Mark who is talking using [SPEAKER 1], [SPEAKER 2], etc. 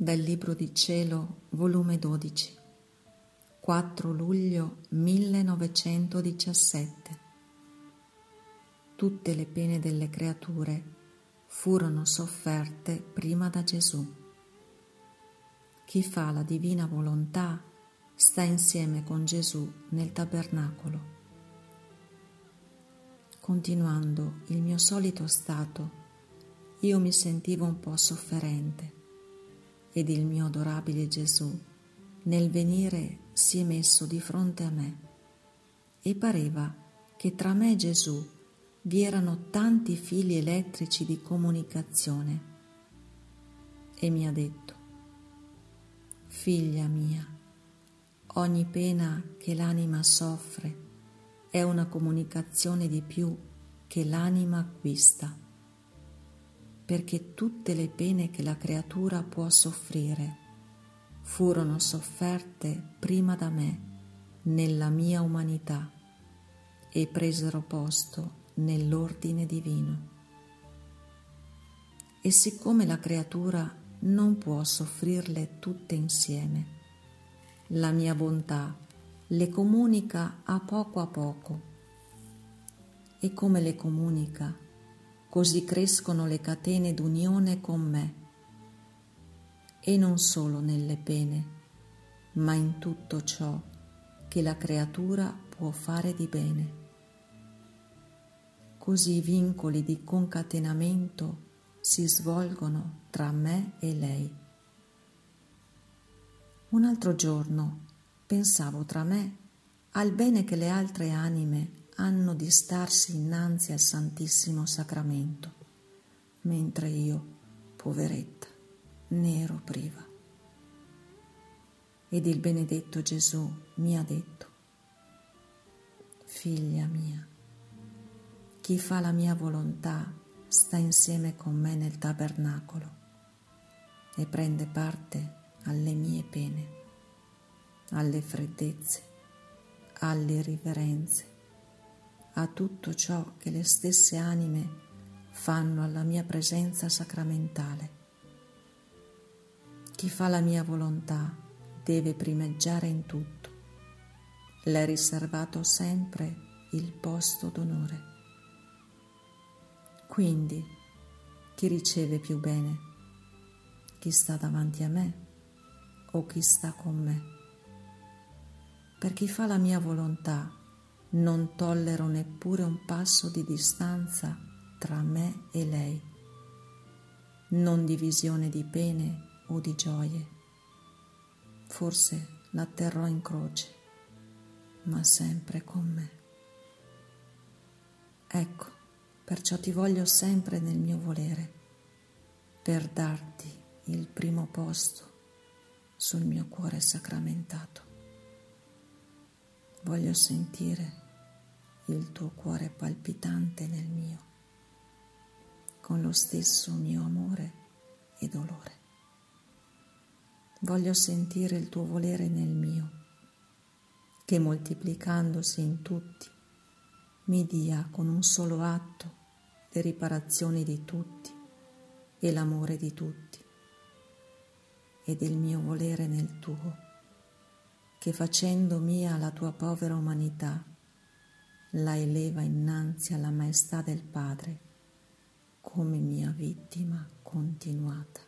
[SPEAKER 1] Dal Libro di Cielo, volume 12, 4 luglio 1917. Tutte le pene delle creature furono sofferte prima da Gesù. Chi fa la divina volontà sta insieme con Gesù nel tabernacolo. Continuando il mio solito stato, io mi sentivo un po' sofferente ed il mio adorabile Gesù nel venire si è messo di fronte a me. E pareva che tra me e Gesù vi erano tanti fili elettrici di comunicazione. E mi ha detto, figlia mia, ogni pena che l'anima soffre è una comunicazione di più che l'anima acquista perché tutte le pene che la creatura può soffrire furono sofferte prima da me nella mia umanità e presero posto nell'ordine divino. E siccome la creatura non può soffrirle tutte insieme, la mia bontà le comunica a poco a poco. E come le comunica? Così crescono le catene d'unione con me. E non solo nelle pene, ma in tutto ciò che la creatura può fare di bene. Così i vincoli di concatenamento si svolgono tra me e lei. Un altro giorno pensavo tra me al bene che le altre anime hanno di starsi innanzi al Santissimo Sacramento, mentre io, poveretta, ne ero priva. Ed il benedetto Gesù mi ha detto, figlia mia, chi fa la mia volontà sta insieme con me nel tabernacolo e prende parte alle mie pene, alle freddezze, alle riverenze a tutto ciò che le stesse anime fanno alla mia presenza sacramentale. Chi fa la mia volontà deve primeggiare in tutto. Le è riservato sempre il posto d'onore. Quindi, chi riceve più bene? Chi sta davanti a me o chi sta con me? Per chi fa la mia volontà non tollero neppure un passo di distanza tra me e lei, non divisione di pene o di gioie. Forse la terrò in croce, ma sempre con me. Ecco, perciò ti voglio sempre nel mio volere, per darti il primo posto sul mio cuore sacramentato. Voglio sentire il tuo cuore palpitante nel mio, con lo stesso mio amore e dolore. Voglio sentire il tuo volere nel mio, che moltiplicandosi in tutti mi dia con un solo atto le riparazioni di tutti e l'amore di tutti, ed il mio volere nel tuo che facendo mia la tua povera umanità, la eleva innanzi alla maestà del Padre come mia vittima continuata.